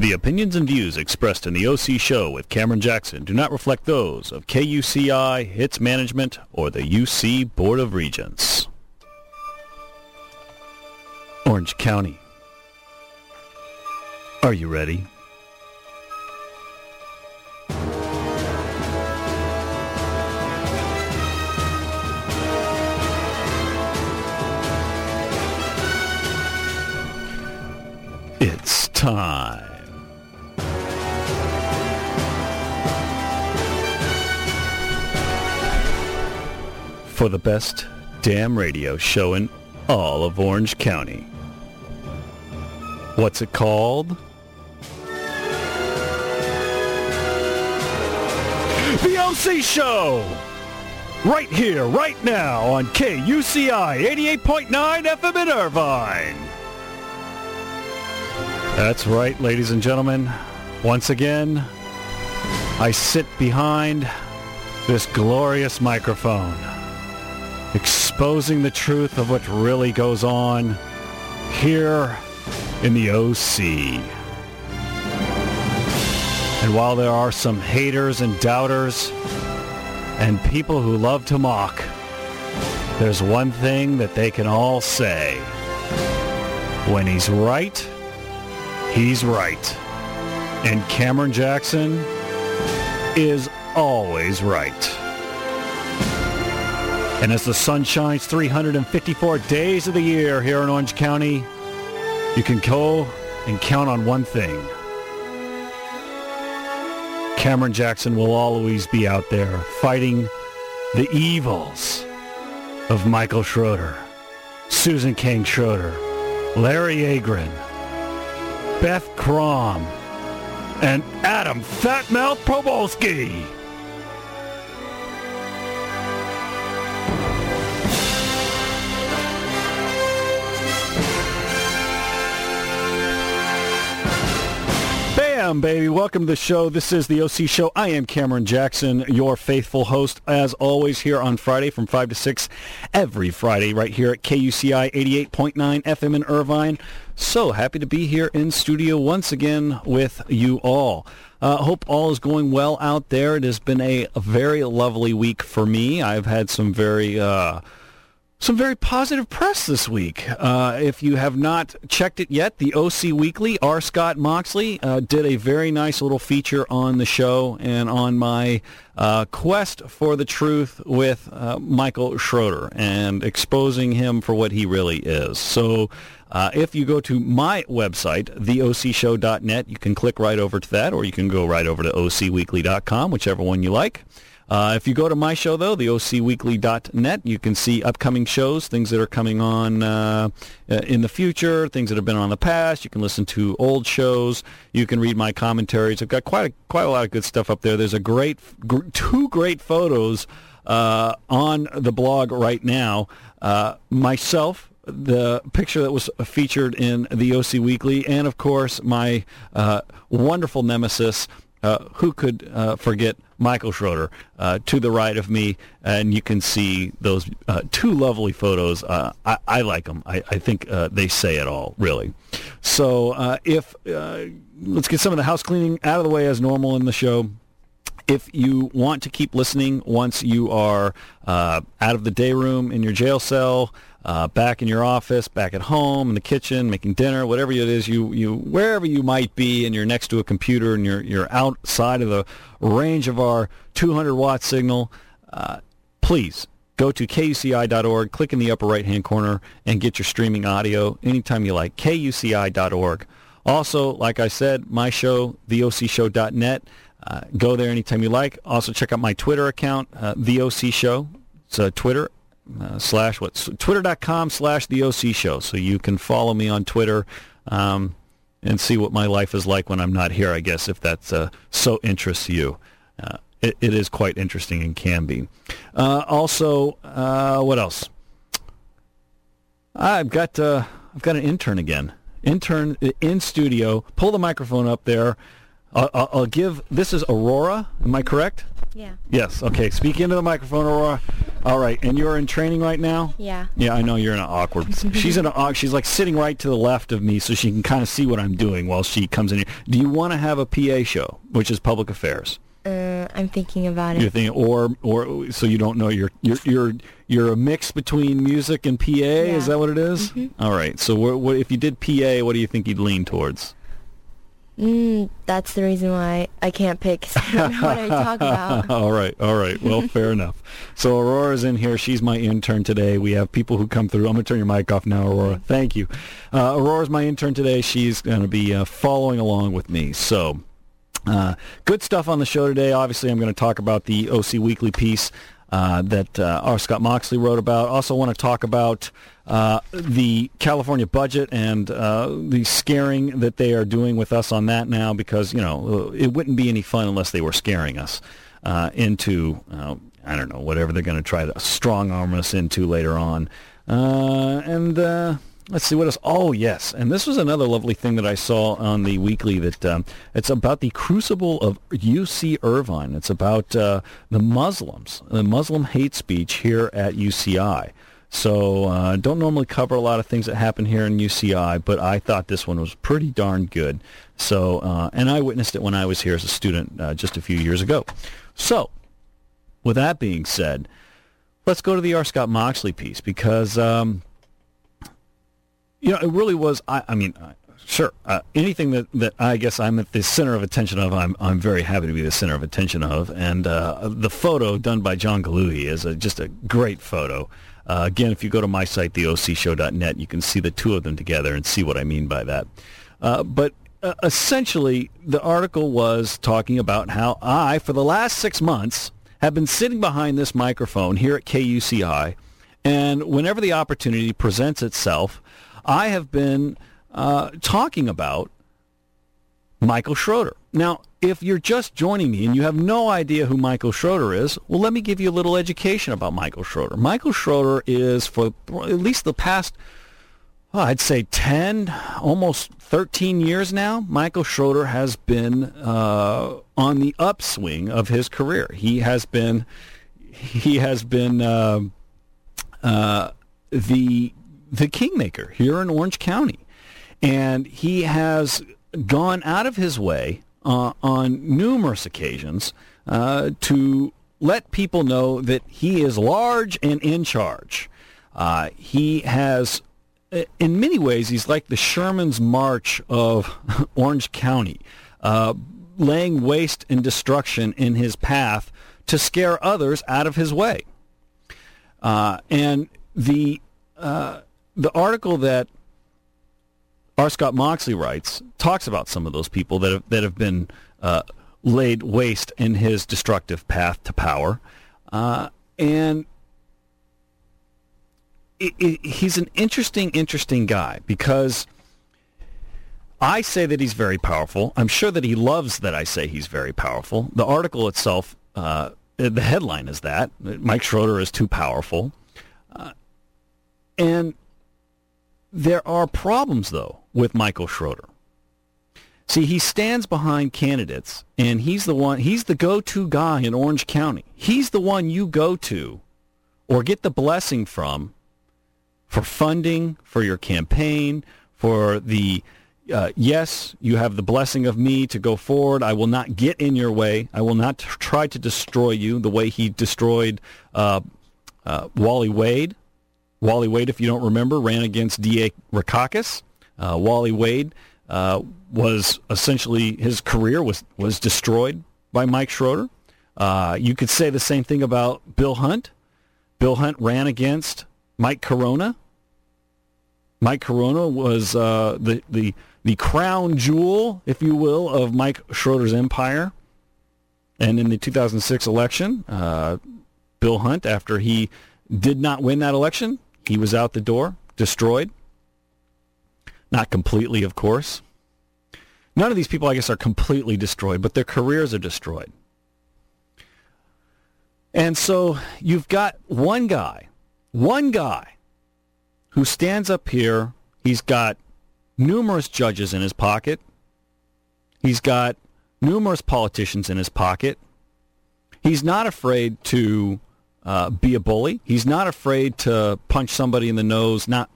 The opinions and views expressed in the OC Show with Cameron Jackson do not reflect those of KUCI, its management, or the UC Board of Regents. Orange County. Are you ready? It's time. For the best damn radio show in all of Orange County. What's it called? The OC Show! Right here, right now on KUCI 88.9 FM in Irvine. That's right, ladies and gentlemen. Once again, I sit behind this glorious microphone, exposing the truth of what really goes on here in the OC. And while there are some haters and doubters and people who love to mock, there's one thing that they can all say. When he's right, he's right. And Cameron Jackson is always right. And as the sun shines 354 days of the year here in Orange County, you can go and count on one thing. Cameron Jackson will always be out there fighting the evils of Michael Schroeder, Susan Kang Schroeder, Larry Agran, Beth Krom, and Adam Fatmouth Probolsky. Bam, baby. Welcome to the show. This is the OC Show. I am Cameron Jackson, your faithful host, as always, here on Friday from 5 to 6, every Friday, right here at KUCI 88.9 FM in Irvine. So happy to be here in studio once again with you all. Uh, hope all is going well out there. It has been a, very lovely week for me. I've had some very... Uh, some very positive press this week. Uh, if you have not checked it yet, the OC Weekly, R. Scott Moxley, uh, did a very nice little feature on the show and on my uh, quest for the truth with uh, Michael Schroeder and exposing him for what he really is. So uh, if you go to my website, theocshow.net, you can click right over to that, or you can go right over to ocweekly.com, whichever one you like. Uh, if you go to my show, though, the ocweekly.net, you can see upcoming shows, things that are coming on uh, in the future, things that have been on the past. You can listen to old shows. You can read my commentaries. I've got quite a, quite a lot of good stuff up there. There's a great, gr- two great photos uh, on the blog right now. Uh, myself, the picture that was featured in the OC Weekly, and of course my uh, wonderful nemesis, uh, who could uh, forget Michael Schroeder uh, to the right of me, and you can see those uh, two lovely photos. Uh, I, I, like them. I, I think they say it all, really. So if let's get some of the house cleaning out of the way as normal in the show. If you want to keep listening once you are out of the day room in your jail cell, uh, back in your office, back at home, in the kitchen, making dinner, whatever it is you, you wherever you might be, and you're next to a computer and you're you're outside of the range of our 200 watt signal, uh, please go to kuci.org, click in the upper right hand corner, and get your streaming audio anytime you like. kuci.org. Also, like I said, my show, theocshow.net. Uh, go there anytime you like. Also, check out my Twitter account, uh, The OC Show. It's uh, Twitter uh, slash what twitter.com slash the OC show. So you can follow me on Twitter um, and see what my life is like when I'm not here. I guess if that uh, so interests you. Uh, it, it is quite interesting and can be. Also, what else? I've got I've got an intern again. Intern in studio. Pull the microphone up there. I'll, I'll give. This is Aurora. Am I correct? Yeah. Yes. Okay. Speak into the microphone, Aurora. All right, and you're in training right now. Yeah. Yeah, I know you're in an awkward. she's in a. She's like sitting right to the left of me, so she can kind of see what I'm doing while she comes in here. Do you want to have a PA show, which is public affairs? Uh, I'm thinking about it. You're thinking, or or so you don't know you're you're you're you're a mix between music and PA. Is that what it is? All right. So what, what if you did PA? What do you think you'd lean towards? Mm, that's the reason why I can't pick. 'cause I don't know what I talk about. all right, all right. Well, fair enough. So Aurora's in here. She's my intern today. We have people who come through. I'm going to turn your mic off now, Aurora. Thank you. Uh, Aurora's my intern today. She's going to be uh, following along with me. So uh, good stuff on the show today. Obviously, I'm going to talk about the OC Weekly piece uh, that uh, R. Scott Moxley wrote about. Also, want to talk about uh, the California budget and uh, the scaring that they are doing with us on that now, because you know it wouldn't be any fun unless they were scaring us uh, into uh, I don't know whatever they're going to try to strong arm us into later on, uh, and. Uh, Let's see what else. Oh, yes, and this was another lovely thing that I saw on the weekly. That um, it's about the crucible of UC Irvine. It's about uh, the Muslims, the Muslim hate speech here at UCI. So uh, don't normally cover a lot of things that happen here in UCI, but I thought this one was pretty darn good. So, uh, and I witnessed it when I was here as a student uh, just a few years ago. So, with that being said, let's go to the R. Scott Moxley piece because. Um, you know, it really was. I, I mean, uh, sure, uh, anything that, that I guess I'm at the center of attention of, I'm I'm very happy to be the center of attention of. And uh, the photo done by John Gilhooley is a, just a great photo. Uh, again, if you go to my site, theocshow.net, you can see the two of them together and see what I mean by that. Uh, but uh, essentially, the article was talking about how I, for the last six months, have been sitting behind this microphone here at KUCI, and whenever the opportunity presents itself, I have been uh, talking about Michael Schroeder. Now, if you're just joining me and you have no idea who Michael Schroeder is, well, let me give you a little education about Michael Schroeder. Michael Schroeder is, for at least the past, well, I'd say 10, almost 13 years now, Michael Schroeder has been uh, on the upswing of his career. He has been, he has been uh, uh the the kingmaker here in Orange County. And he has gone out of his way uh, on numerous occasions uh, to let people know that he is large and in charge. Uh, he has, in many ways, he's like the Sherman's March of Orange County, uh, laying waste and destruction in his path to scare others out of his way. Uh, and the uh, the article that R. Scott Moxley writes talks about some of those people that have, that have been uh, laid waste in his destructive path to power. Uh, and it, it, he's an interesting, interesting guy because I say that he's very powerful. I'm sure that he loves that I say he's very powerful. The article itself, uh, the headline is that Mike Schroeder is too powerful. Uh, and there are problems, though, with Michael Schroeder. See, he stands behind candidates, and he's the one, he's the go-to guy in Orange County. He's the one you go to or get the blessing from for funding, for your campaign, for the, uh, yes, you have the blessing of me to go forward. I will not get in your way. I will not try to destroy you the way he destroyed uh, uh, Wally Wade Wally Wade, if you don't remember, ran against D.A. Rackauckas. Uh, Wally Wade uh, was essentially his career was was destroyed by Mike Schroeder. Uh, you could say the same thing about Bill Hunt. Bill Hunt ran against Mike Carona. Mike Carona was uh, the the the crown jewel, if you will, of Mike Schroeder's empire. And in the 2006 election, uh, Bill Hunt, after he did not win that election, he was out the door, destroyed. Not completely, of course. None of these people, I guess, are completely destroyed, but their careers are destroyed. And so you've got one guy, one guy who stands up here. He's got numerous judges in his pocket. He's got numerous politicians in his pocket. He's not afraid to uh, be a bully. He's not afraid to punch somebody in the nose, not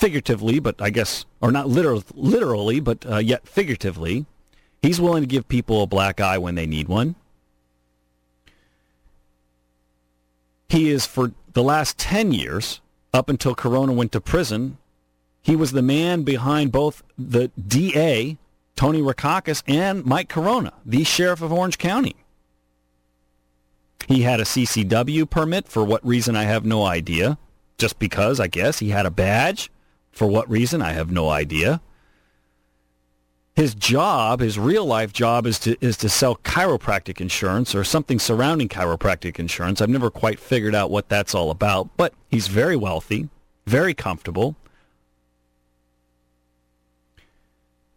figuratively, but I guess, or not literal, literally, but uh, yet figuratively. He's willing to give people a black eye when they need one. He is, for the last 10 years, up until Carona went to prison, he was the man behind both the DA, Tony Rackauckas, and Mike Carona, the sheriff of Orange County. He had a CCW permit. For what reason, I have no idea. Just because, I guess. He had a badge. For what reason, I have no idea. His job, his real life job, is to is to sell chiropractic insurance or something surrounding chiropractic insurance. I've never quite figured out what that's all about, but he's very wealthy, very comfortable,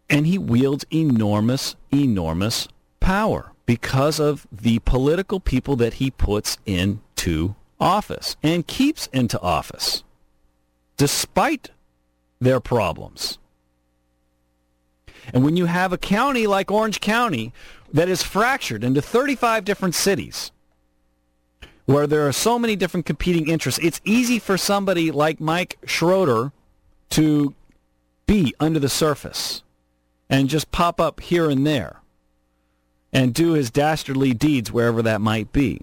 and he wields enormous, enormous power because of the political people that he puts into office and keeps into office, despite their problems. And when you have a county like Orange County that is fractured into 35 different cities, where there are so many different competing interests, it's easy for somebody like Mike Schroeder to be under the surface and just pop up here and there and do his dastardly deeds wherever that might be.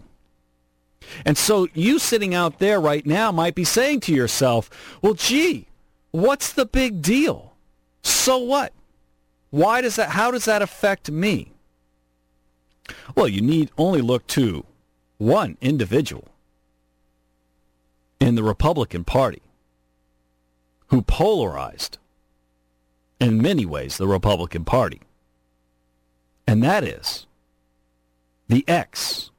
And so you sitting out there right now might be saying to yourself, well, gee, what's the big deal? So what? Why does that, how does that affect me? Well, you need only look to one individual in the Republican Party who polarized in many ways the Republican Party. And that is the ex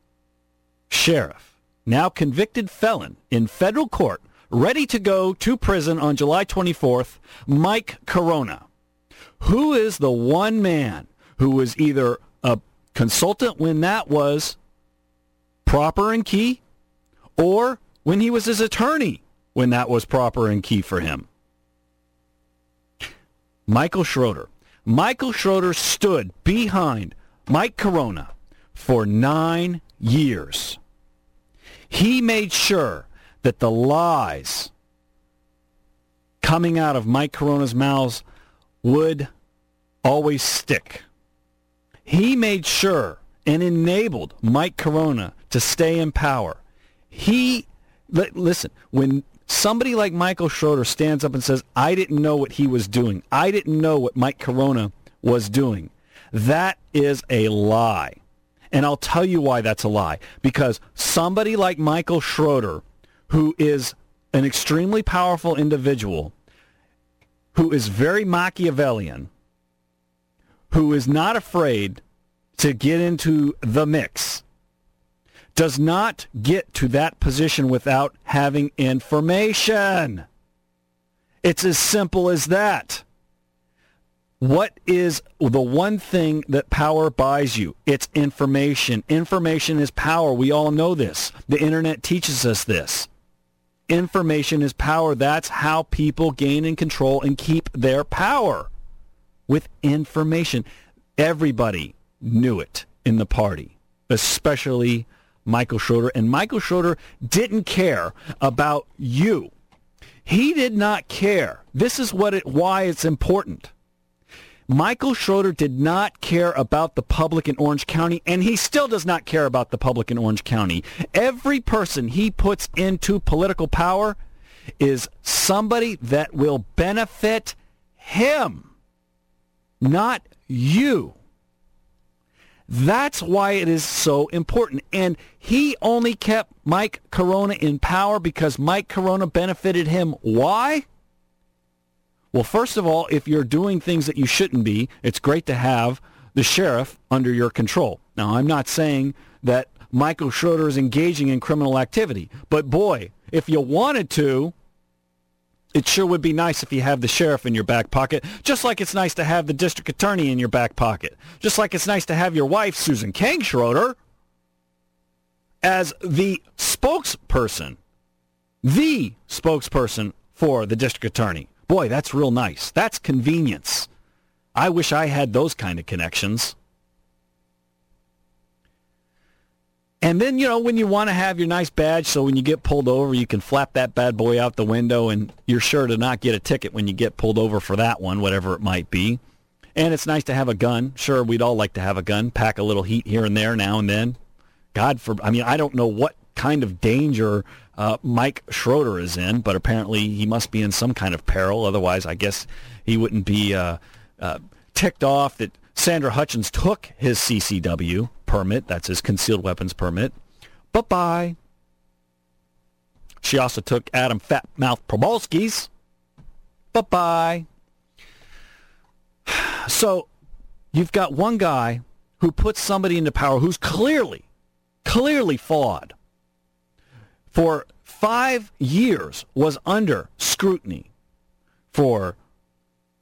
sheriff, now convicted felon in federal court, ready to go to prison on July 24th, Mike Carona. Who is the one man who was either a consultant when that was proper and key, or when he was his attorney when that was proper and key for him? Michael Schroeder. Michael Schroeder stood behind Mike Carona for nine years. He made sure that the lies coming out of Mike Carona's mouths would always stick. He made sure and enabled Mike Carona to stay in power. He, listen, when somebody like Michael Schroeder stands up and says, I didn't know what he was doing. I didn't know what Mike Carona was doing. That is a lie. And I'll tell you why that's a lie. Because somebody like Michael Schroeder, who is an extremely powerful individual, who is very Machiavellian, who is not afraid to get into the mix, does not get to that position without having information. It's as simple as that. What is the one thing that power buys you? It's information. Information is power. We all know this. The internet teaches us this. Information is power. That's how people gain and control and keep their power with information. Everybody knew it in the party, especially Michael Schroeder, and Michael Schroeder didn't care about you. He did not care. This is what it, why it's important. Michael Schroeder did not care about the public in Orange County, and he still does not care about the public in Orange County. Every person he puts into political power is somebody that will benefit him, not you. That's why it is so important. And he only kept Mike Carona in power because Mike Carona benefited him. Why? Well, first of all, if you're doing things that you shouldn't be, it's great to have the sheriff under your control. Now, I'm not saying that Michael Schroeder is engaging in criminal activity, but boy, if you wanted to, it sure would be nice if you have the sheriff in your back pocket, just like it's nice to have the district attorney in your back pocket, just like it's nice to have your wife, Susan Kang Schroeder, as the spokesperson, the spokesperson for the district attorney. Boy, that's real nice. That's convenience. I wish I had those kind of connections. And then, you know, when you want to have your nice badge, so when you get pulled over, you can flap that bad boy out the window and you're sure to not get a ticket when you get pulled over for that one, whatever it might be. And it's nice to have a gun. Sure, we'd all like to have a gun, pack a little heat here and there now and then. God for, I mean, I don't know what kind of danger uh, Mike Schroeder is in, but apparently he must be in some kind of peril. Otherwise, I guess he wouldn't be uh, uh, ticked off that Sandra Hutchens took his CCW permit. That's his concealed weapons permit. Bye-bye. She also took Adam Fat Mouth Probolsky's. Bye-bye. So you've got one guy who puts somebody into power who's clearly, clearly flawed. For five years was under scrutiny for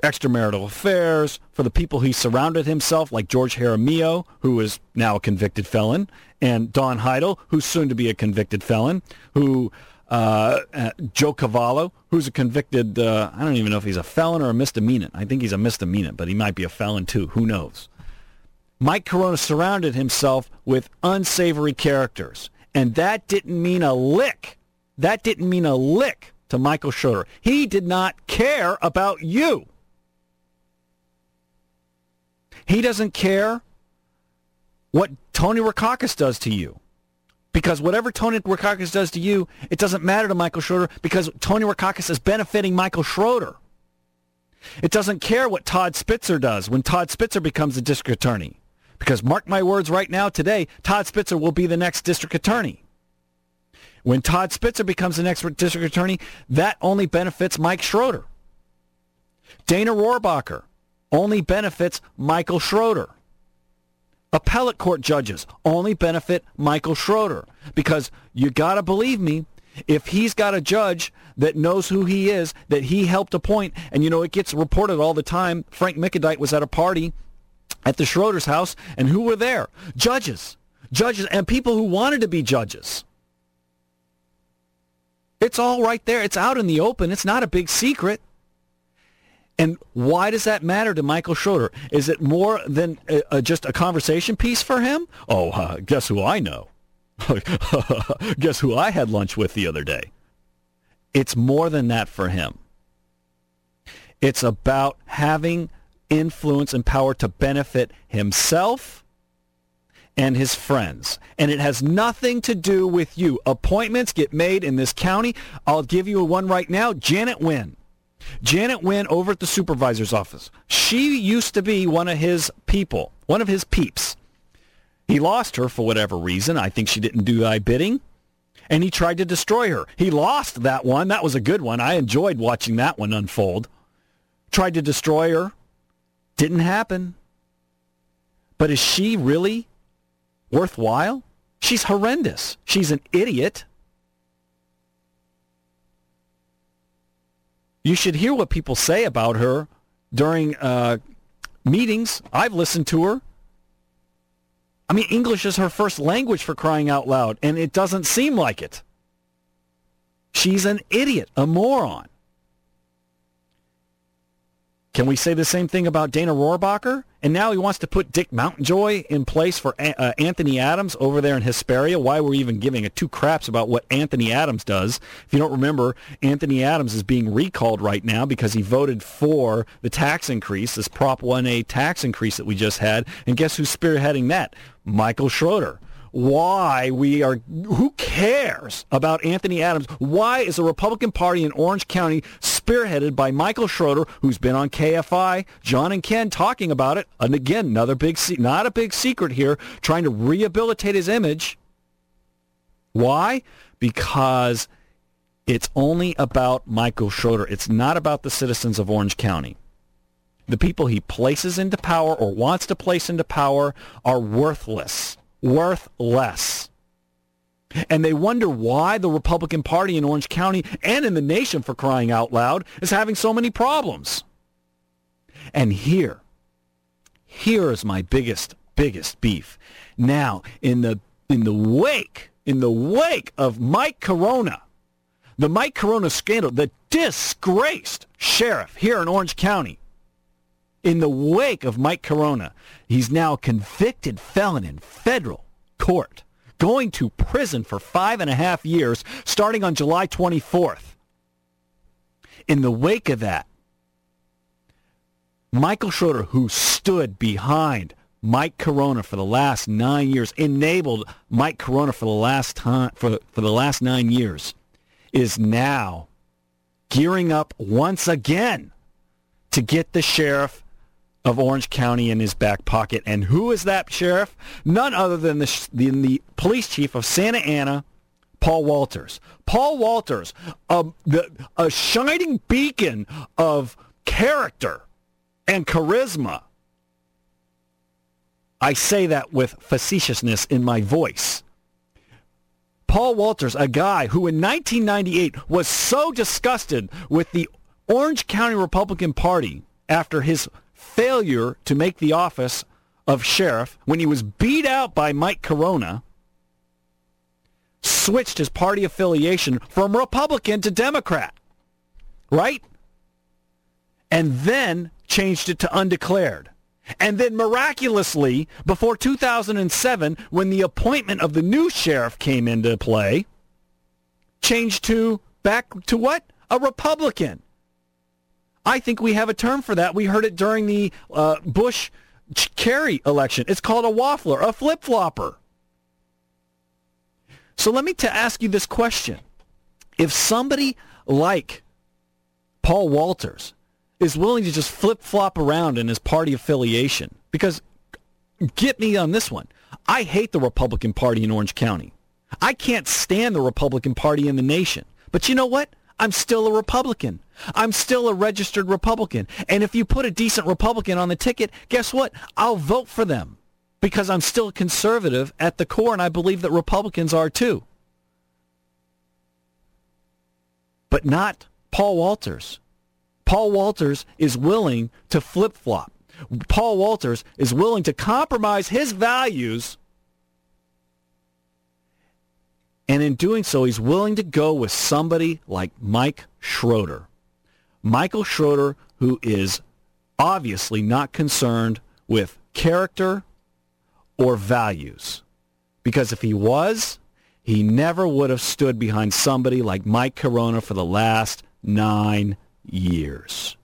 extramarital affairs, for the people he surrounded himself, like George Jaramillo, who is now a convicted felon, and Don Haidl, who's soon to be a convicted felon, who uh, uh, Joe Cavallo, who's a convicted, uh, I don't even know if he's a felon or a misdemeanant. I think he's a misdemeanant, but he might be a felon too. Who knows? Mike Carona surrounded himself with unsavory characters, and that didn't mean a lick. That didn't mean a lick to Michael Schroeder. He did not care about you. He doesn't care what Tony Rackauckas does to you. Because whatever Tony Rackauckas does to you, it doesn't matter to Michael Schroeder because Tony Rackauckas is benefiting Michael Schroeder. It doesn't care what Todd Spitzer does when Todd Spitzer becomes a district attorney. Because mark my words right now, today, Todd Spitzer will be the next district attorney. When Todd Spitzer becomes the next district attorney, that only benefits Mike Schroeder. Dana Rohrabacher only benefits Michael Schroeder. Appellate court judges only benefit Michael Schroeder because you got to believe me, if he's got a judge that knows who he is, that he helped appoint, and you know, it gets reported all the time. Frank Mickadeit was at a party at the Schroeder's house, and who were there? Judges. Judges and people who wanted to be judges. It's all right there. It's out in the open. It's not a big secret. And why does that matter to Michael Schroeder? Is it more than just a conversation piece for him? Oh, uh, guess who I know? guess who I had lunch with the other day? It's more than that for him. It's about having influence and power to benefit himself and his friends. And it has nothing to do with you. Appointments get made in this county. I'll give you one right now. Janet Nguyen. Janet Nguyen over at the supervisor's office. She used to be one of his people, one of his peeps. He lost her for whatever reason. I think she didn't do thy bidding. And he tried to destroy her. He lost that one. That was a good one. I enjoyed watching that one unfold. Tried to destroy her. Didn't happen. But is she really worthwhile? She's horrendous. She's an idiot. You should hear what people say about her during uh, meetings. I've listened to her. I mean, English is her first language for crying out loud, and it doesn't seem like it. She's an idiot, a moron. Can we say the same thing about Dana Rohrabacher? And now he wants to put Dick Mountjoy in place for uh, Anthony Adams over there in Hesperia. Why we're even giving a two craps about what Anthony Adams does. If you don't remember, Anthony Adams is being recalled right now because he voted for the tax increase, this Prop 1A tax increase that we just had. And guess who's spearheading that? Michael Schroeder why we are who cares about Anthony Adams? Why is the Republican Party in Orange County spearheaded by Michael Schroeder, who's been on KFI, John and Ken talking about it, and again, another big not a big secret here, trying to rehabilitate his image. Why? Because it's only about Michael Schroeder. It's not about the citizens of Orange County. The people he places into power or wants to place into power are worthless worth less. And they wonder why the Republican Party in Orange County and in the nation, for crying out loud, is having so many problems. And here, here is my biggest, biggest beef. Now, in the in the wake, in the wake of Mike Carona, the Mike Carona scandal, the disgraced sheriff here in Orange County, in the wake of Mike Carona, he's now a convicted felon in federal court. going to prison for five and a half years starting on July 24th. In the wake of that, Michael Schroeder, who stood behind Mike Carona for the last nine years, enabled Mike Carona for the last time for, for the last nine years, is now gearing up once again to get the sheriff of Orange County in his back pocket. And who is that sheriff? None other than the, the police chief of Santa Ana, Paul Walters. Paul Walters, um, the, a shining beacon of character and charisma. I say that with facetiousness in my voice. Paul Walters, a guy who in 1998 was so disgusted with the Orange County Republican Party after his failure to make the office of sheriff when he was beat out by Mike Carona, switched his party affiliation from Republican to Democrat. Right? And then changed it to undeclared. And then miraculously, before 2007, when the appointment of the new sheriff came into play, changed to back to what? A Republican. I think we have a term for that. We heard it during the uh, Bush Kerry election. It's called a waffler, a flip flopper. So let me to ask you this question: If somebody like Paul Walters is willing to just flip flop around in his party affiliation. Because get me on this one. I hate the Republican Party in Orange County. I can't stand the Republican Party in the nation. But you know what? I'm still a Republican. I'm still a registered Republican. And if you put a decent Republican on the ticket, guess what? I'll vote for them because I'm still conservative at the core and I believe that Republicans are too. But not Paul Walters. Paul Walters is willing to flip-flop. Paul Walters is willing to compromise his values. And in doing so, he's willing to go with somebody like Mike Schroeder. Michael Schroeder, who is obviously not concerned with character or values. Because if he was, he never would have stood behind somebody like Mike Carona for the last nine years.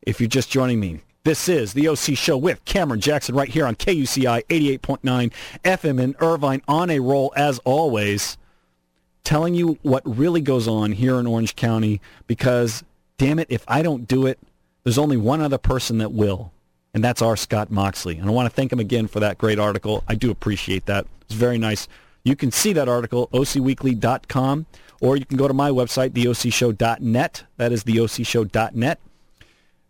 If you're just joining me, this is the OC Show with Cameron Jackson right here on KUCI 88.9 FM in Irvine on a roll as always, telling you what really goes on here in Orange County because, damn it, if I don't do it, there's only one other person that will, and that's R. Scott Moxley. And I want to thank him again for that great article. I do appreciate that. It's very nice. You can see that article, ocweekly.com or you can go to my website, theocshow.net. That is theocshow.net.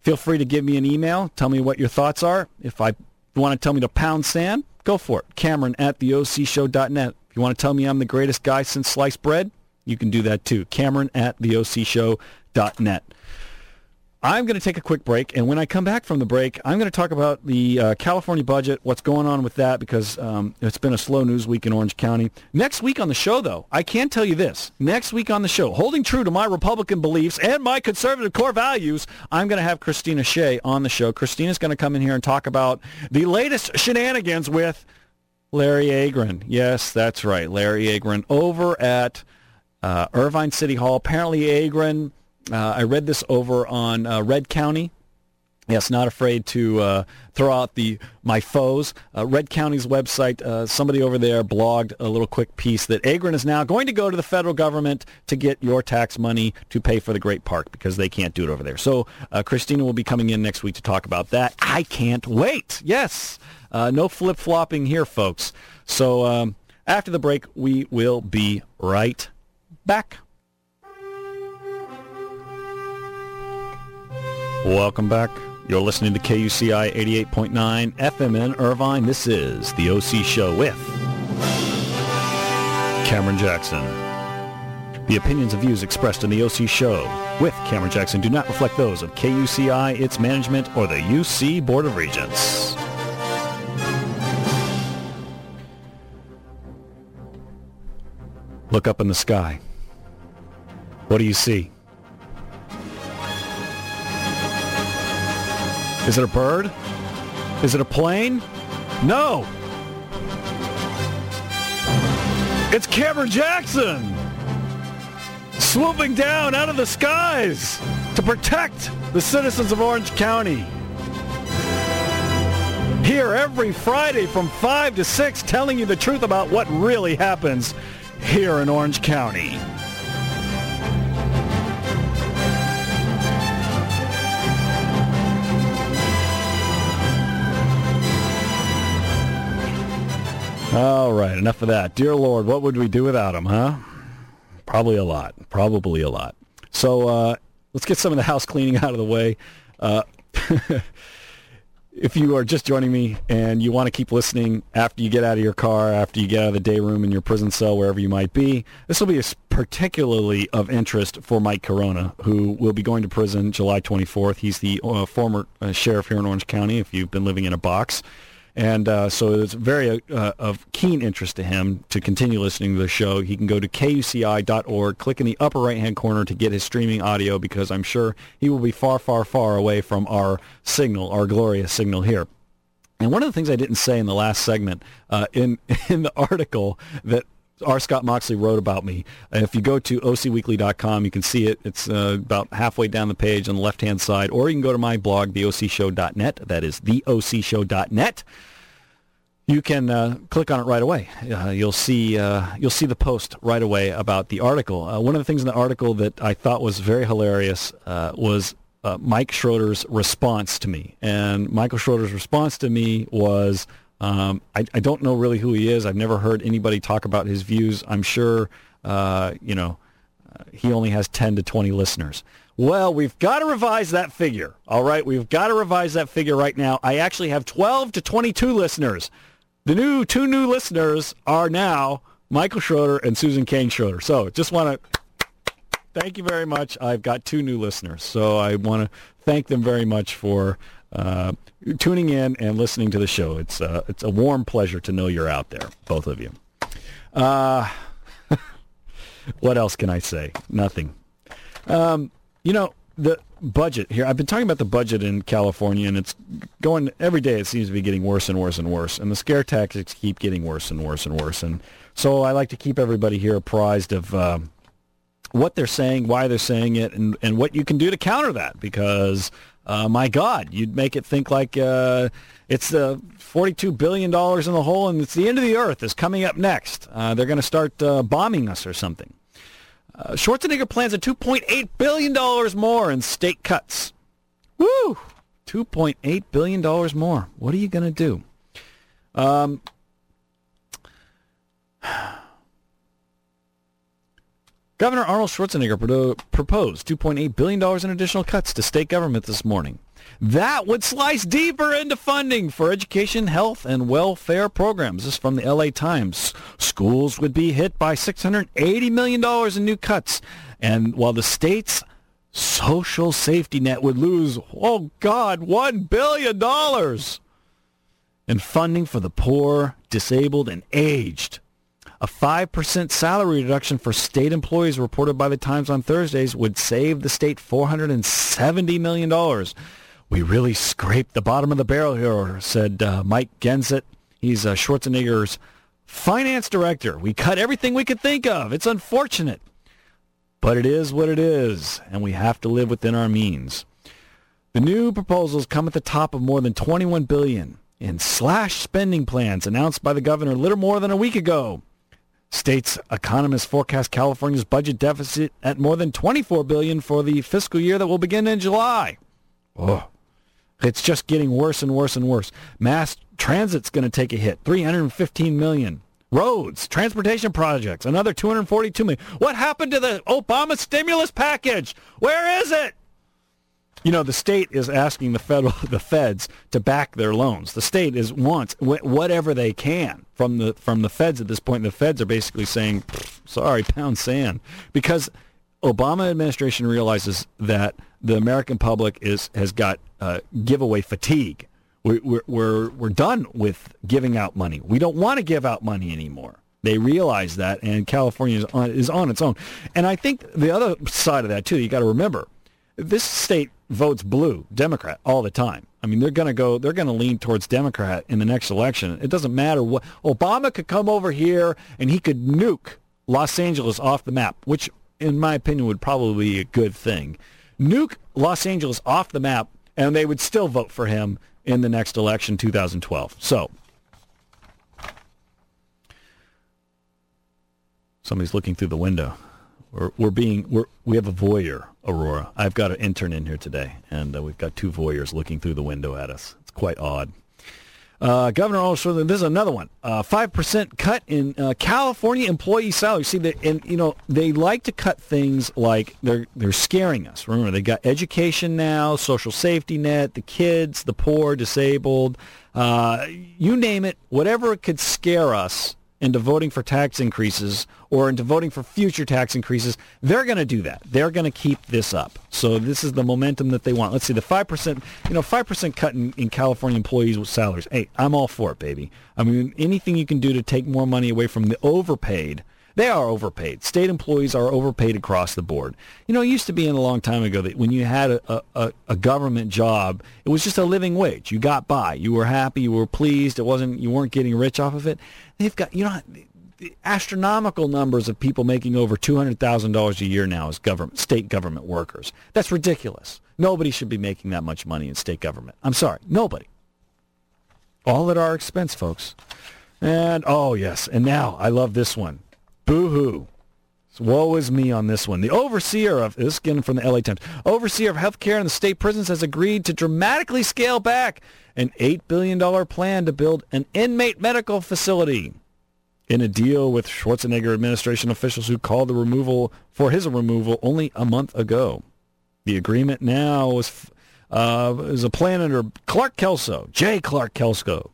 Feel free to give me an email. Tell me what your thoughts are. If I want to tell me to pound sand, go for it. Cameron at theocshow.net. If you want to tell me I'm the greatest guy since sliced bread, you can do that too. Cameron at theocshow.net. I'm going to take a quick break, and when I come back from the break, I'm going to talk about the uh, California budget, what's going on with that, because um, it's been a slow news week in Orange County. Next week on the show, though, I can tell you this. Next week on the show, holding true to my Republican beliefs and my conservative core values, I'm going to have Christina Shea on the show. Christina's going to come in here and talk about the latest shenanigans with Larry Agran. Yes, that's right, Larry Agran over at uh, Irvine City Hall. Apparently, Agran uh, I read this over on uh, Red County. Yes, not afraid to uh, throw out the my foes. Uh, Red County's website, uh, somebody over there blogged a little quick piece that Agran is now going to go to the federal government to get your tax money to pay for the great park because they can't do it over there. So uh, Christina will be coming in next week to talk about that. I can't wait. Yes, no flip flopping here, folks. So um, after the break, we will be right back. Welcome back. You're listening to KUCI 88.9 FM in Irvine. This is the OC Show with Cameron Jackson. The opinions and views expressed in the OC Show with Cameron Jackson do not reflect those of KUCI, its management, or the UC Board of Regents. Look up in the sky. What do you see? Is it a bird? Is it a plane? No. It's Cameron Jackson swooping down out of the skies to protect the citizens of Orange County. Here every Friday from 5 to 6 telling you the truth about what really happens here in Orange County. All right, enough of that. Dear Lord, what would we do without him, huh? Probably a lot. Probably a lot. So uh, let's get some of the house cleaning out of the way. Uh, if you are just joining me and you want to keep listening after you get out of your car, after you get out of the day room in your prison cell, wherever you might be, this will be particularly of interest for Mike Carona, who will be going to prison July 24th. He's the uh, former uh, sheriff here in Orange County, if you've been living in a box. And uh, so it's very uh, of keen interest to him to continue listening to the show. He can go to kuci.org, click in the upper right-hand corner to get his streaming audio because I'm sure he will be far, far, far away from our signal, our glorious signal here. And one of the things I didn't say in the last segment, uh, in in the article that R. Scott Moxley wrote about me. If you go to ocweekly.com, you can see it. It's uh, about halfway down the page on the left-hand side, or you can go to my blog, theocshow.net. That is theocshow.net. You can uh, click on it right away. Uh, you'll see uh, you'll see the post right away about the article. Uh, one of the things in the article that I thought was very hilarious uh, was Mike Schroeder's response to me, and Michael Schroeder's response to me was um, I, I, don't know really who he is. I've never heard anybody talk about his views. I'm sure, uh, you know, uh, he only has 10 to 20 listeners. Well, we've got to revise that figure. All right, we've got to revise that figure right now. I actually have 12 to 22 listeners. The new two new listeners are now Michael Schroeder and Susan Kang Schroeder. So just want to thank you very much. I've got two new listeners. So I want to thank them very much for uh, tuning in and listening to the show. It's uh, it's a warm pleasure to know you're out there, both of you. Uh, what else can I say? Nothing. Um, you know the budget here. I've been talking about the budget in California, and it's going every day. It seems to be getting worse and worse and worse, and the scare tactics keep getting worse and worse and worse. And so I like to keep everybody here apprised of. Uh, what they're saying, why they're saying it, and, and what you can do to counter that. Because uh, my God, you'd make it think like uh, it's uh, $42 billion in the hole and it's the end of the earth is coming up next. Uh, they're going to start uh, bombing us or something. Uh, Schwarzenegger plans a $2.8 billion more in state cuts. Woo! $2.8 billion more. What are you going to do? Um, Governor Arnold Schwarzenegger pro- proposed $2.8 billion in additional cuts to state government this morning. That would slice deeper into funding for education, health, and welfare programs. This is from the LA Times. Schools would be hit by $680 million in new cuts. And while the state's social safety net would lose, oh God, $1 billion in funding for the poor, disabled, and aged. A 5% salary reduction for state employees reported by the Times on Thursdays would save the state $470 million. We really scraped the bottom of the barrel here, said uh, Mike Genest. He's uh, Schwarzenegger's finance director. We cut everything we could think of. It's unfortunate. But it is what it is, and we have to live within our means. The new proposals come at the top of more than $21 billion in slash spending plans announced by the governor little more than a week ago. States economists forecast California's budget deficit at more than 24 billion for the fiscal year that will begin in July. Oh, it's just getting worse and worse and worse. Mass transit's going to take a hit, 315 million. Roads, transportation projects, another 242 million. What happened to the Obama stimulus package? Where is it? You know, the state is asking the federal, the feds to back their loans. The state is wants whatever they can from the from the feds at this point. The feds are basically saying, "Sorry, pound sand," because Obama administration realizes that the American public is has got uh, giveaway fatigue. We're, we're we're we're done with giving out money. We don't want to give out money anymore. They realize that, and California is on, is on its own. And I think the other side of that too, you got to remember, this state votes blue, Democrat, all the time. I mean, they're going to go, they're going to lean towards Democrat in the next election. It doesn't matter what, Obama could come over here and he could nuke Los Angeles off the map, which in my opinion would probably be a good thing. Nuke Los Angeles off the map and they would still vote for him in the next election, 2012. So, somebody's looking through the window. We're, we're being we're, we have a voyeur, Aurora. I've got an intern in here today, and uh, we've got two voyeurs looking through the window at us. It's quite odd. Uh, Governor also, this is another one. Uh, five uh, percent cut in uh, California employee salary. See that, and you know they like to cut things like they're they're scaring us. Remember, they got education now, social safety net, the kids, the poor, disabled, uh, you name it. Whatever could scare us into voting for tax increases or into voting for future tax increases, they're going to do that. They're going to keep this up. So this is the momentum that they want. Let's see, the 5%, you know, 5% cut in, in California employees with salaries. Hey, I'm all for it, baby. I mean, anything you can do to take more money away from the overpaid – they are overpaid. State employees are overpaid across the board. You know, it used to be in a long time ago that when you had a, a, a government job, it was just a living wage. You got by. You were happy. You were pleased. It wasn't. You weren't getting rich off of it. They've got you know astronomical numbers of people making over two hundred thousand dollars a year now as government state government workers. That's ridiculous. Nobody should be making that much money in state government. I'm sorry, nobody. All at our expense, folks. And oh yes, and now I love this one. Boo-hoo. Woe is me on this one. The overseer of this again from the LA Times. Overseer of healthcare in the state prisons has agreed to dramatically scale back an $8 billion plan to build an inmate medical facility in a deal with Schwarzenegger administration officials who called the removal for his removal only a month ago. The agreement now is, uh, is a plan under Clark Kelso, J. Clark Kelso,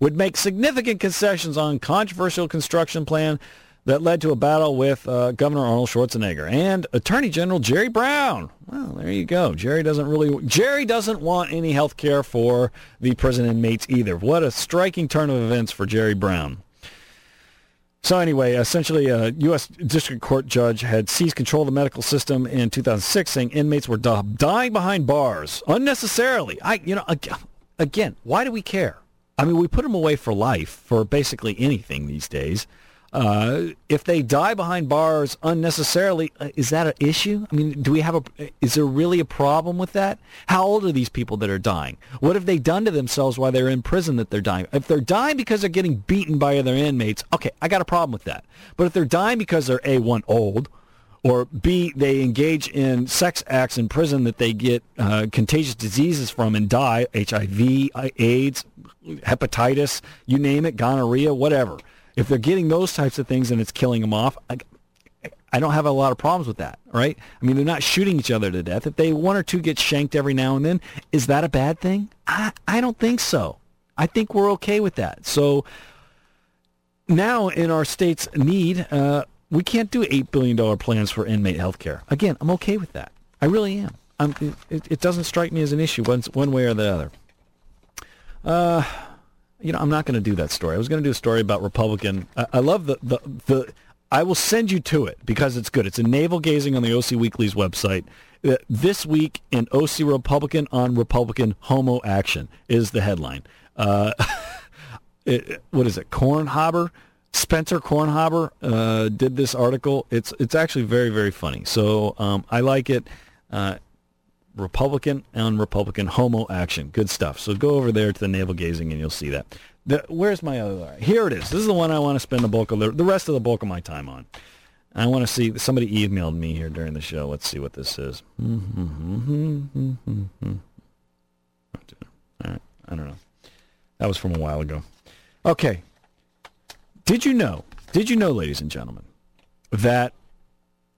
would make significant concessions on controversial construction plan that led to a battle with uh, Governor Arnold Schwarzenegger and Attorney General Jerry Brown. Well, there you go. Jerry doesn't really Jerry doesn't want any health care for the prison inmates either. What a striking turn of events for Jerry Brown. So anyway, essentially, a U.S. District Court judge had seized control of the medical system in 2006, saying inmates were dying behind bars unnecessarily. I, you know, again, why do we care? I mean, we put them away for life for basically anything these days. Uh, if they die behind bars unnecessarily, uh, is that an issue? I mean, do we have a? Is there really a problem with that? How old are these people that are dying? What have they done to themselves while they're in prison that they're dying? If they're dying because they're getting beaten by other inmates, okay, I got a problem with that. But if they're dying because they're a one old, or B, they engage in sex acts in prison that they get uh, contagious diseases from and die, HIV, AIDS, hepatitis, you name it, gonorrhea, whatever. If they're getting those types of things and it's killing them off, I, I don't have a lot of problems with that, right? I mean, they're not shooting each other to death. If they one or two get shanked every now and then, is that a bad thing? I, I don't think so. I think we're okay with that. So now in our state's need, uh, we can't do $8 billion plans for inmate health care. Again, I'm okay with that. I really am. It, it, doesn't strike me as an issue one, one way or the other. Uh, you know, I'm not going to do that story. I was going to do a story about Republican. I, I love the, the, the, I will send you to it because it's good. It's a navel gazing on the OC Weekly's website. Uh, this week in OC Republican on Republican homo action is the headline. Uh, it, what is it? Kornhaber Spencer Kornhaber uh, did this article. It's it's actually very very funny. So um, I like it. Uh, Republican and Republican homo action. Good stuff. So go over there to the navel gazing and you'll see that. The, where's my other? Here it is. This is the one I want to spend the bulk of the, the rest of the bulk of my time on. I want to see. Somebody emailed me here during the show. Let's see what this is. All right. I don't know. That was from a while ago. Okay. Did you know, did you know, ladies and gentlemen, that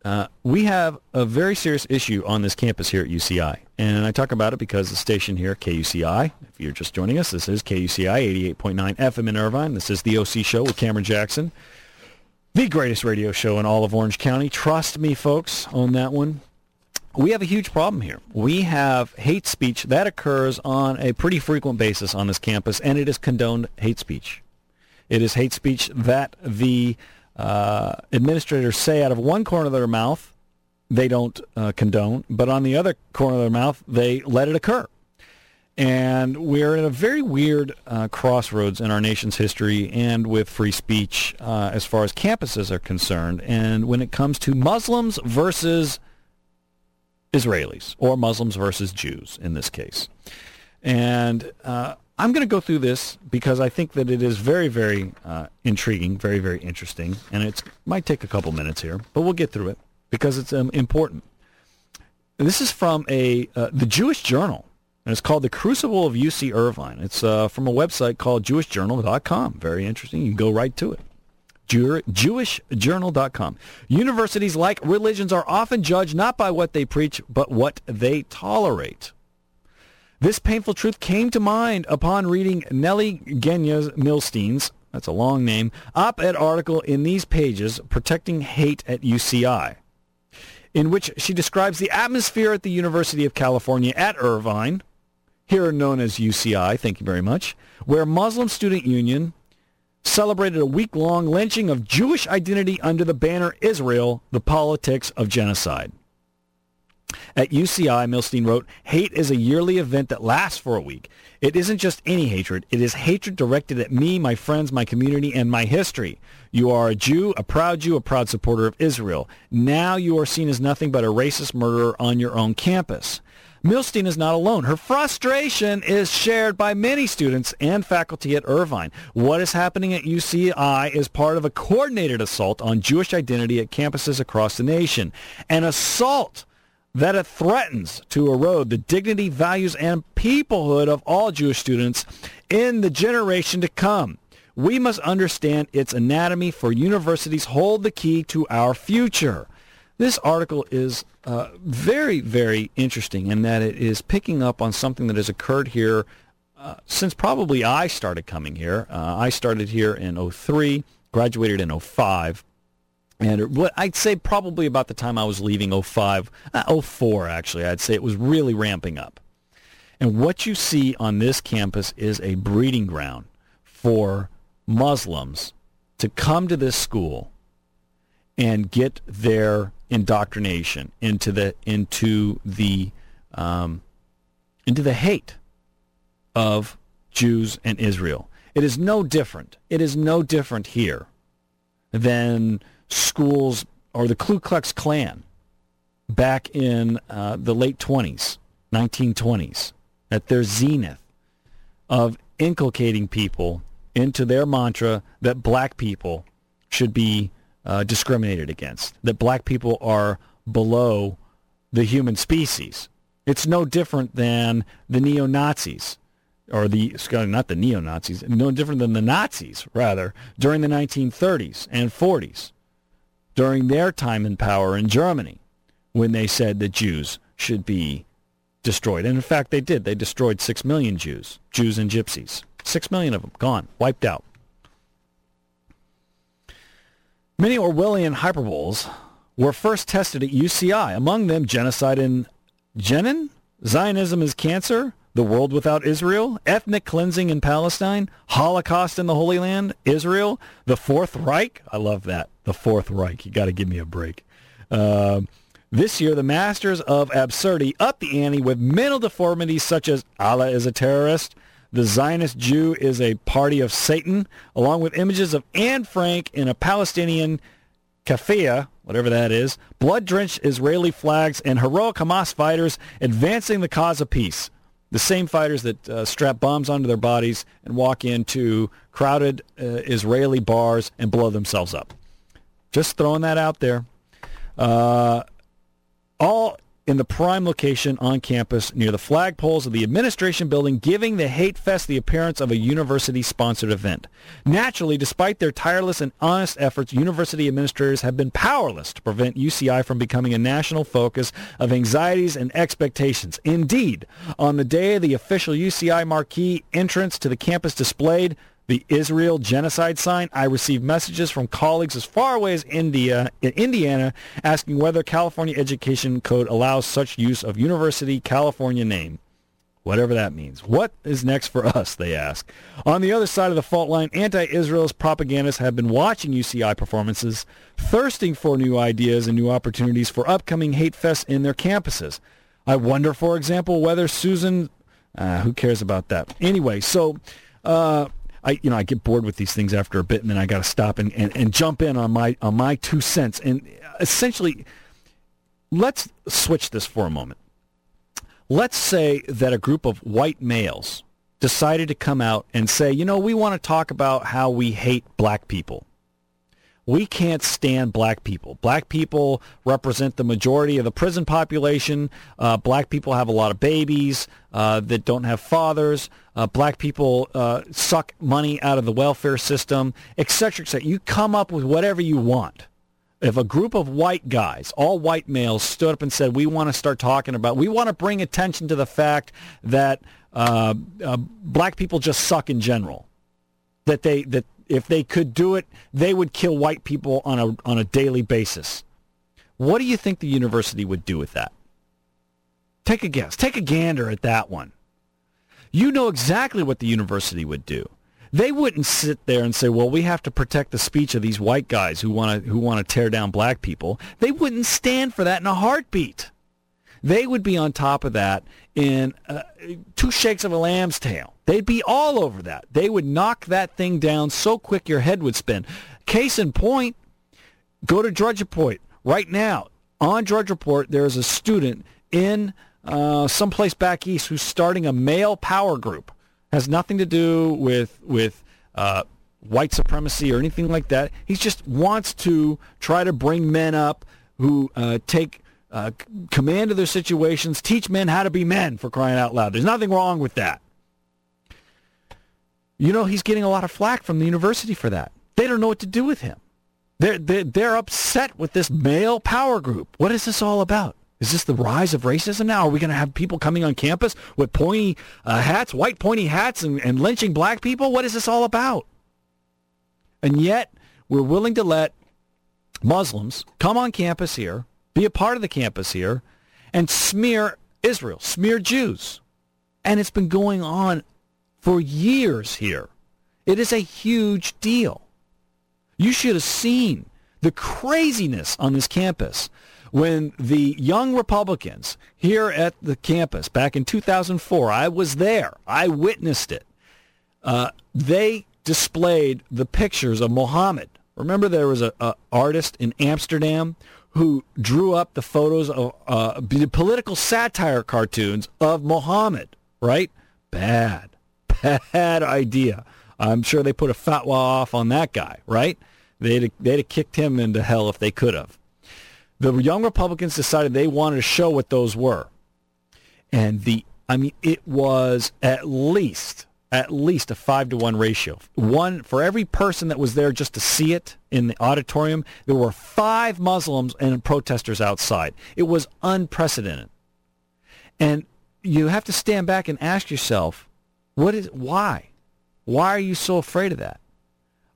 uh, we have a very serious issue on this campus here at UCI. And I talk about it because the station here, KUCI, if you're just joining us, this is KUCI 88.9 FM in Irvine. This is the OC Show with Cameron Jackson. The greatest radio show in all of Orange County. Trust me, folks, on that one. We have a huge problem here. We have hate speech that occurs on a pretty frequent basis on this campus, and it is condoned hate speech. It is hate speech that the uh, administrators say out of one corner of their mouth they don't uh, condone, but on the other corner of their mouth they let it occur. And we're at a very weird uh, crossroads in our nation's history and with free speech uh, as far as campuses are concerned. And when it comes to Muslims versus Israelis, or Muslims versus Jews in this case. And uh, I'm going to go through this because I think that it is very, very uh, intriguing, very, very interesting, and it might take a couple minutes here, but we'll get through it because it's um, important. This is from a uh, the Jewish Journal, and it's called "The Crucible of UC Irvine." It's uh, from a website called JewishJournal.com. Very interesting. You can go right to it. JewishJournal.com. Universities, like religions, are often judged not by what they preach, but what they tolerate. This painful truth came to mind upon reading Nellie Genya Milstein's, that's a long name, op-ed article in these pages, Protecting Hate at UCI, in which she describes the atmosphere at the University of California at Irvine, here known as UCI, thank you very much, where Muslim Student Union celebrated a week-long lynching of Jewish identity under the banner Israel, the politics of genocide. At UCI, Milstein wrote, Hate is a yearly event that lasts for a week. It isn't just any hatred. It is hatred directed at me, my friends, my community, and my history. You are a Jew, a proud Jew, a proud supporter of Israel. Now you are seen as nothing but a racist murderer on your own campus. Milstein is not alone. Her frustration is shared by many students and faculty at Irvine. What is happening at UCI is part of a coordinated assault on Jewish identity at campuses across the nation. An assault that it threatens to erode the dignity, values, and peoplehood of all Jewish students in the generation to come. We must understand its anatomy for universities hold the key to our future. This article is uh, very, very interesting in that it is picking up on something that has occurred here uh, since probably I started coming here. Uh, I started here in 03, graduated in 05. And what I'd say probably about the time I was leaving 05, uh, 04 actually, I'd say it was really ramping up. And what you see on this campus is a breeding ground for Muslims to come to this school and get their indoctrination into the into the um, into the hate of Jews and Israel. It is no different. It is no different here than schools or the Ku Klux Klan back in uh, the late 20s, 1920s, at their zenith of inculcating people into their mantra that black people should be uh, discriminated against, that black people are below the human species. It's no different than the neo-Nazis, or the, not the neo-Nazis, no different than the Nazis, rather, during the 1930s and 40s during their time in power in Germany when they said that Jews should be destroyed. And in fact, they did. They destroyed six million Jews, Jews and gypsies. Six million of them gone, wiped out. Many Orwellian hyperboles were first tested at UCI, among them genocide in Jenin, Zionism is cancer, the world without Israel, ethnic cleansing in Palestine, Holocaust in the Holy Land, Israel, the Fourth Reich. I love that. The Fourth Reich. You got to give me a break. Uh, this year, the masters of absurdity up the ante with mental deformities such as Allah is a terrorist, the Zionist Jew is a party of Satan, along with images of Anne Frank in a Palestinian kafia, whatever that is, blood-drenched Israeli flags, and heroic Hamas fighters advancing the cause of peace the same fighters that uh, strap bombs onto their bodies and walk into crowded uh, Israeli bars and blow themselves up. Just throwing that out there. Uh, all in the prime location on campus near the flagpoles of the administration building, giving the Hate Fest the appearance of a university-sponsored event. Naturally, despite their tireless and honest efforts, university administrators have been powerless to prevent UCI from becoming a national focus of anxieties and expectations. Indeed, on the day the official UCI marquee entrance to the campus displayed, the Israel genocide sign, I received messages from colleagues as far away as India, in Indiana asking whether California Education Code allows such use of University California name. Whatever that means. What is next for us, they ask. On the other side of the fault line, anti-Israelist propagandists have been watching UCI performances, thirsting for new ideas and new opportunities for upcoming hate fests in their campuses. I wonder, for example, whether Susan Uh, who cares about that? Anyway, so uh, I you know I get bored with these things after a bit, and then I got to stop and, and, and jump in on my on my two cents. And essentially, let's switch this for a moment. Let's say that a group of white males decided to come out and say, you know, we want to talk about how we hate black people. We can't stand black people. Black people represent the majority of the prison population. Uh, black people have a lot of babies uh, that don't have fathers. Uh, black people uh, suck money out of the welfare system, etc., etc. You come up with whatever you want if a group of white guys, all white males, stood up and said, "We want to start talking about, we want to bring attention to the fact that uh, uh, black people just suck in general," that they that if they could do it, they would kill white people on a on a daily basis. What do you think the university would do with that? Take a guess. Take a gander at that one. You know exactly what the university would do. They wouldn't sit there and say, "Well, we have to protect the speech of these white guys who want to who want to tear down black people." They wouldn't stand for that in a heartbeat. They would be on top of that in uh, two shakes of a lamb's tail. They'd be all over that. They would knock that thing down so quick your head would spin. Case in point, go to Drudge Report right now. On Drudge Report, there is a student in uh, someplace back east who's starting a male power group has nothing to do with with uh, white supremacy or anything like that. He just wants to try to bring men up who uh, take uh, command of their situations, teach men how to be men for crying out loud. There's nothing wrong with that. You know, he's getting a lot of flack from the university for that. They don't know what to do with him. They're, they're, they're upset with this male power group. What is this all about? Is this the rise of racism now? Are we going to have people coming on campus with pointy uh, hats, white pointy hats, and, and lynching black people? What is this all about? And yet, we're willing to let Muslims come on campus here, be a part of the campus here, and smear Israel, smear Jews. And it's been going on for years here. It is a huge deal. You should have seen the craziness on this campus when the young Republicans here at the campus back in 2004, I was there, I witnessed it. Uh, they displayed the pictures of Muhammad. Remember, there was a, a artist in Amsterdam who drew up the photos of uh, political satire cartoons of Muhammad. Right? Bad, bad idea. I'm sure they put a fatwa off on that guy. Right? They'd they'd have kicked him into hell if they could have the young Republicans decided they wanted to show what those were. And the, I mean, it was at least, at least a five to one ratio. One, for every person that was there just to see it in the auditorium, there were five Muslims and protesters outside. It was unprecedented. And you have to stand back and ask yourself, what is, why? Why are you so afraid of that?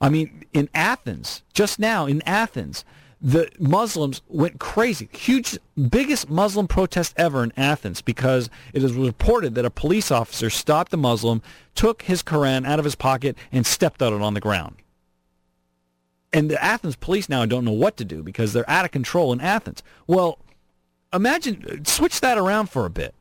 I mean, in Athens, just now in Athens, the Muslims went crazy. Huge, biggest Muslim protest ever in Athens because it is reported that a police officer stopped a Muslim, took his Quran out of his pocket, and stepped on it on the ground. And the Athens police now don't know what to do because they're out of control in Athens. Well, imagine, switch that around for a bit.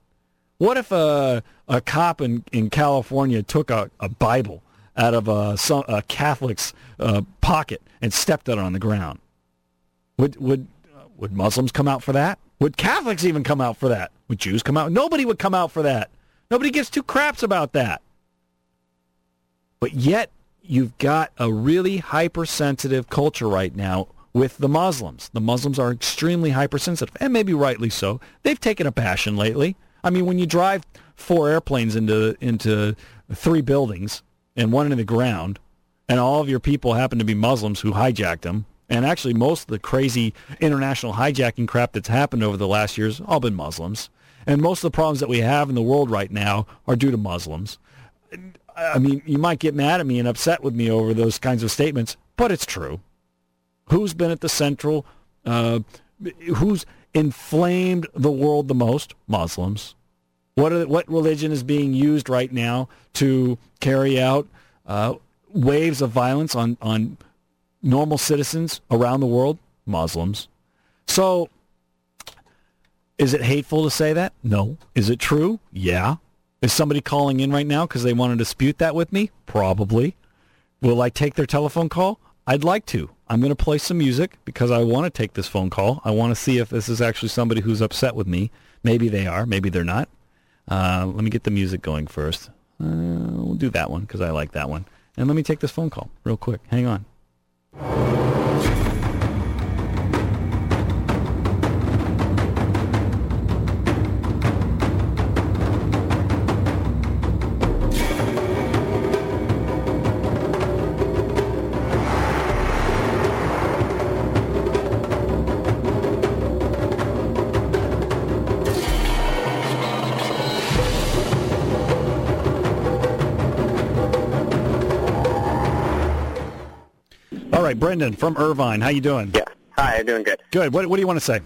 What if a, a cop in, in California took a, a Bible out of a, a Catholic's uh, pocket and stepped on it on the ground? Would would would Muslims come out for that? Would Catholics even come out for that? Would Jews come out? Nobody would come out for that. Nobody gives two craps about that. But yet you've got a really hypersensitive culture right now with the Muslims. The Muslims are extremely hypersensitive, and maybe rightly so. They've taken a passion lately. I mean, when you drive four airplanes into into three buildings and one in the ground, and all of your people happen to be Muslims who hijacked them, and actually most of the crazy international hijacking crap that's happened over the last years all been Muslims. And most of the problems that we have in the world right now are due to Muslims. I mean, you might get mad at me and upset with me over those kinds of statements, but it's true. Who's been at the central? Uh, who's inflamed the world the most? Muslims. What are, what religion is being used right now to carry out uh, waves of violence on on normal citizens around the world? Muslims. So is it hateful to say that? No. Is it true? Yeah. Is somebody calling in right now because they want to dispute that with me? Probably. Will I take their telephone call? I'd like to. I'm going to play some music because I want to take this phone call. I want to see if this is actually somebody who's upset with me. Maybe they are. Maybe they're not. Uh, let me get the music going first. Uh, we'll do that one because I like that one. And let me take this phone call real quick. Hang on. All right, Brendan from Irvine. How you doing? Yeah. Hi, I'm doing good. Good. What, what do you want to say?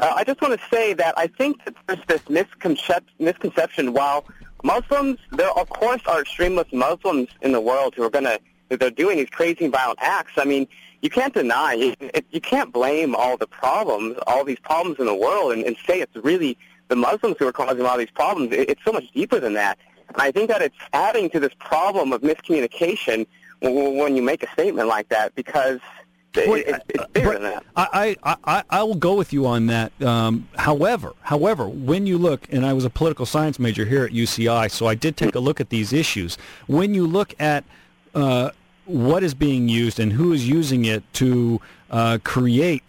Uh, I just want to say that I think that there's this misconcep- misconception. While Muslims, there of course are extremist Muslims in the world who are going to they're doing these crazy violent acts. I mean, you can't deny it, you can't blame all the problems, all these problems in the world, and, and say it's really the Muslims who are causing all these problems. It, it's so much deeper than that. And I think that it's adding to this problem of miscommunication when, you make a statement like that because Wait, it, it's uh, bigger than that. I, I, I, I will go with you on that. Um, however, however, when you look, and I was a political science major here at UCI, so I did take a look at these issues. When you look at uh, what is being used and who is using it to uh, create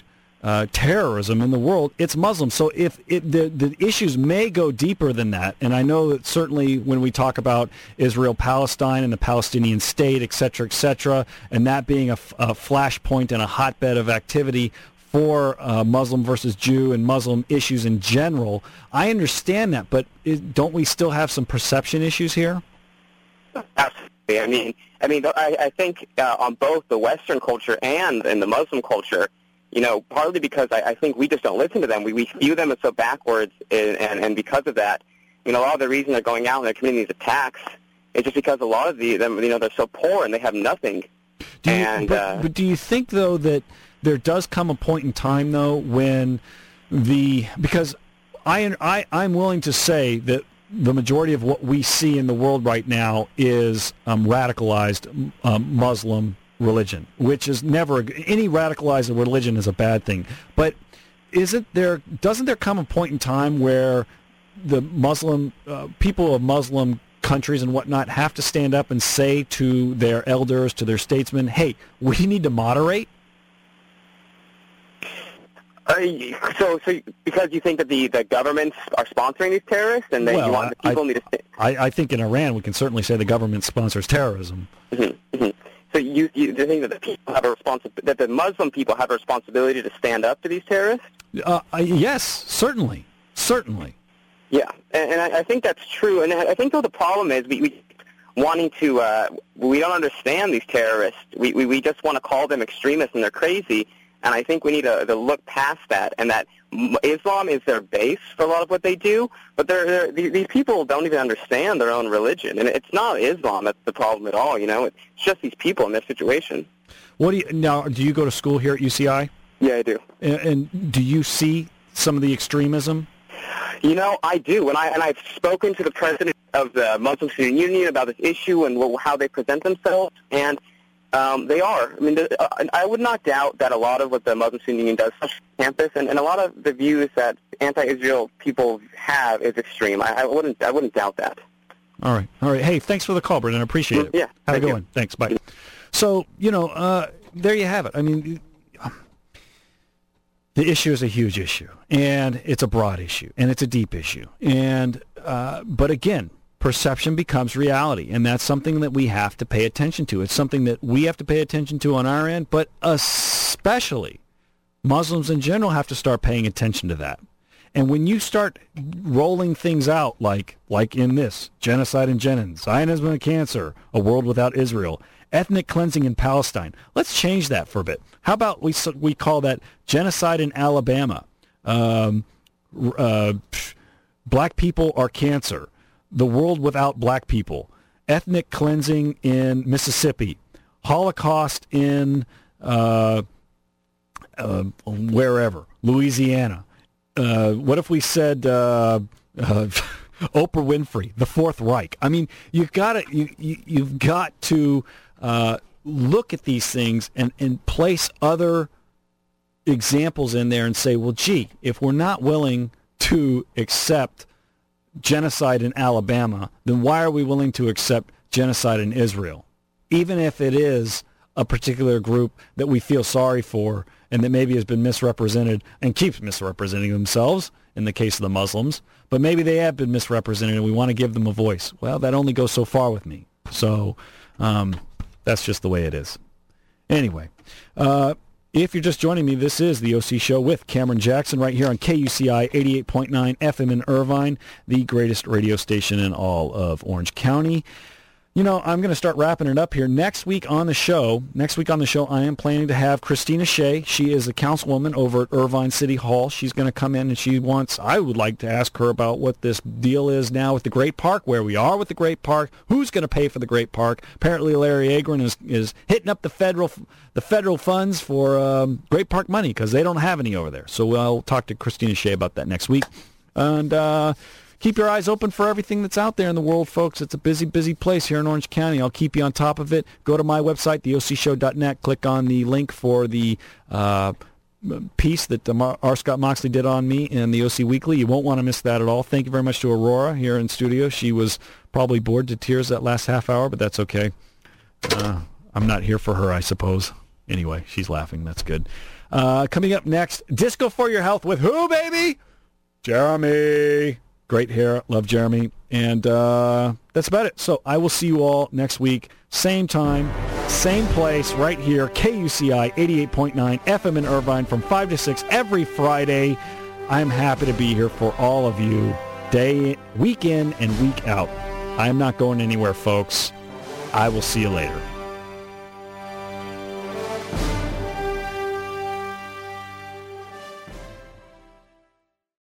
uh, terrorism in the world, it's Muslims. So if it, the the issues may go deeper than that, and I know that certainly when we talk about Israel, Palestine, and the Palestinian state, et cetera, et cetera, and that being a flashpoint and a hotbed of activity for uh, Muslim versus Jew and Muslim issues in general, I understand that, but is, don't we still have some perception issues here? Absolutely. I mean, I mean, I, I think uh, on both the Western culture and in the Muslim culture, you know, partly because I, I think we just don't listen to them. We, we view them as so backwards, and, and, and because of that, you know, a lot of the reason they're going out and they're committing these attacks is just because a lot of the them, you know, they're so poor and they have nothing. Do you, And, but, uh, but do you think though that there does come a point in time though when the because I I I'm willing to say that the majority of what we see in the world right now is um, radicalized um, Muslim religion, which is never any radicalized religion is a bad thing. But isn't there doesn't there come a point in time where the Muslim uh, people of Muslim countries and whatnot have to stand up and say to their elders, to their statesmen, "Hey, we need to moderate." Uh, so, so because you think that the, the governments are sponsoring these terrorists, and that Well, you want the I- people need to. I, I think in Iran we can certainly say the government sponsors terrorism. So you you think that the people have a responsi- that the Muslim people have a responsibility to stand up to these terrorists? Uh, yes, certainly, certainly. Yeah, and, and I, I think that's true. And I I think though the problem is we, we wanting to uh, we don't understand these terrorists. We, we we just want to call them extremists and they're crazy. And I think we need to, to look past that, and that Islam is their base for a lot of what they do. But they're, they're, these people don't even understand their own religion, and it's not Islam that's the problem at all. You know, it's just these people in their situation. What do you now? Do you go to school here at UCI? Yeah, I do. And, and do you see some of the extremism? You know, I do, and I and I've spoken to the president of the Muslim Student Union about this issue and how they present themselves, and um, they are. I mean, the, uh, I would not doubt that a lot of what the Muslim Student Union does on campus, and, and a lot of the views that anti-Israel people have is extreme. I, I wouldn't I wouldn't doubt that. All right, all right. Hey, thanks for the call, Brendan. I appreciate it. Yeah, have a thank good you. one. Thanks. Bye. So you know, uh, there you have it. I mean, the issue is a huge issue, and it's a broad issue, and it's a deep issue, and uh, but again, perception becomes reality, and that's something that we have to pay attention to. It's something that we have to pay attention to on our end, but especially Muslims in general have to start paying attention to that. And when you start rolling things out like like in this genocide in Jenin, Zionism and cancer, a world without Israel, ethnic cleansing in Palestine, let's change that for a bit. How about we we call that genocide in Alabama? Um, uh, black people are cancer. The world without black people. Ethnic cleansing in Mississippi. Holocaust in uh, uh, wherever, Louisiana. Uh, what if we said uh, uh, Oprah Winfrey, the Fourth Reich. I mean, you've got to you, you you've got to uh, look at these things and and place other examples in there and say, well, gee, if we're not willing to accept genocide in Alabama, then why are we willing to accept genocide in Israel? Even if it is a particular group that we feel sorry for and that maybe has been misrepresented and keeps misrepresenting themselves in the case of the Muslims, but maybe they have been misrepresented and we want to give them a voice. Well, that only goes so far with me. So um, that's just the way it is. Anyway, uh, if you're just joining me, this is the OC Show with Cameron Jackson right here on KUCI 88.9 FM in Irvine, the greatest radio station in all of Orange County. You know, I'm going to start wrapping it up here. Next week on the show, next week on the show, I am planning to have Christina Shea. She is a councilwoman over at Irvine City Hall. She's going to come in and she wants, I would like to ask her about what this deal is now with the Great Park, where we are with the Great Park, who's going to pay for the Great Park. Apparently Larry Agran is, is hitting up the federal the federal funds for um, Great Park money because they don't have any over there. So I'll talk to Christina Shea about that next week. And, uh, keep your eyes open for everything that's out there in the world, folks. It's a busy, busy place here in Orange County. I'll keep you on top of it. Go to my website, theocshow.net. Click on the link for the uh, piece that R. Scott Moxley did on me in the OC Weekly. You won't want to miss that at all. Thank you very much to Aurora here in studio. She was probably bored to tears that last half hour, but that's okay. Uh, I'm not here for her, I suppose. Anyway, she's laughing. That's good. Uh, coming up next, Disco for Your Health with who, baby? Jeremy. Great hair. Love Jeremy. And uh, that's about it. So I will see you all next week. Same time, same place, right here, KUCI 88.9 FM in Irvine from 5 to 6 every Friday. I'm happy to be here for all of you, day, week in and week out. I'm not going anywhere, folks. I will see you later.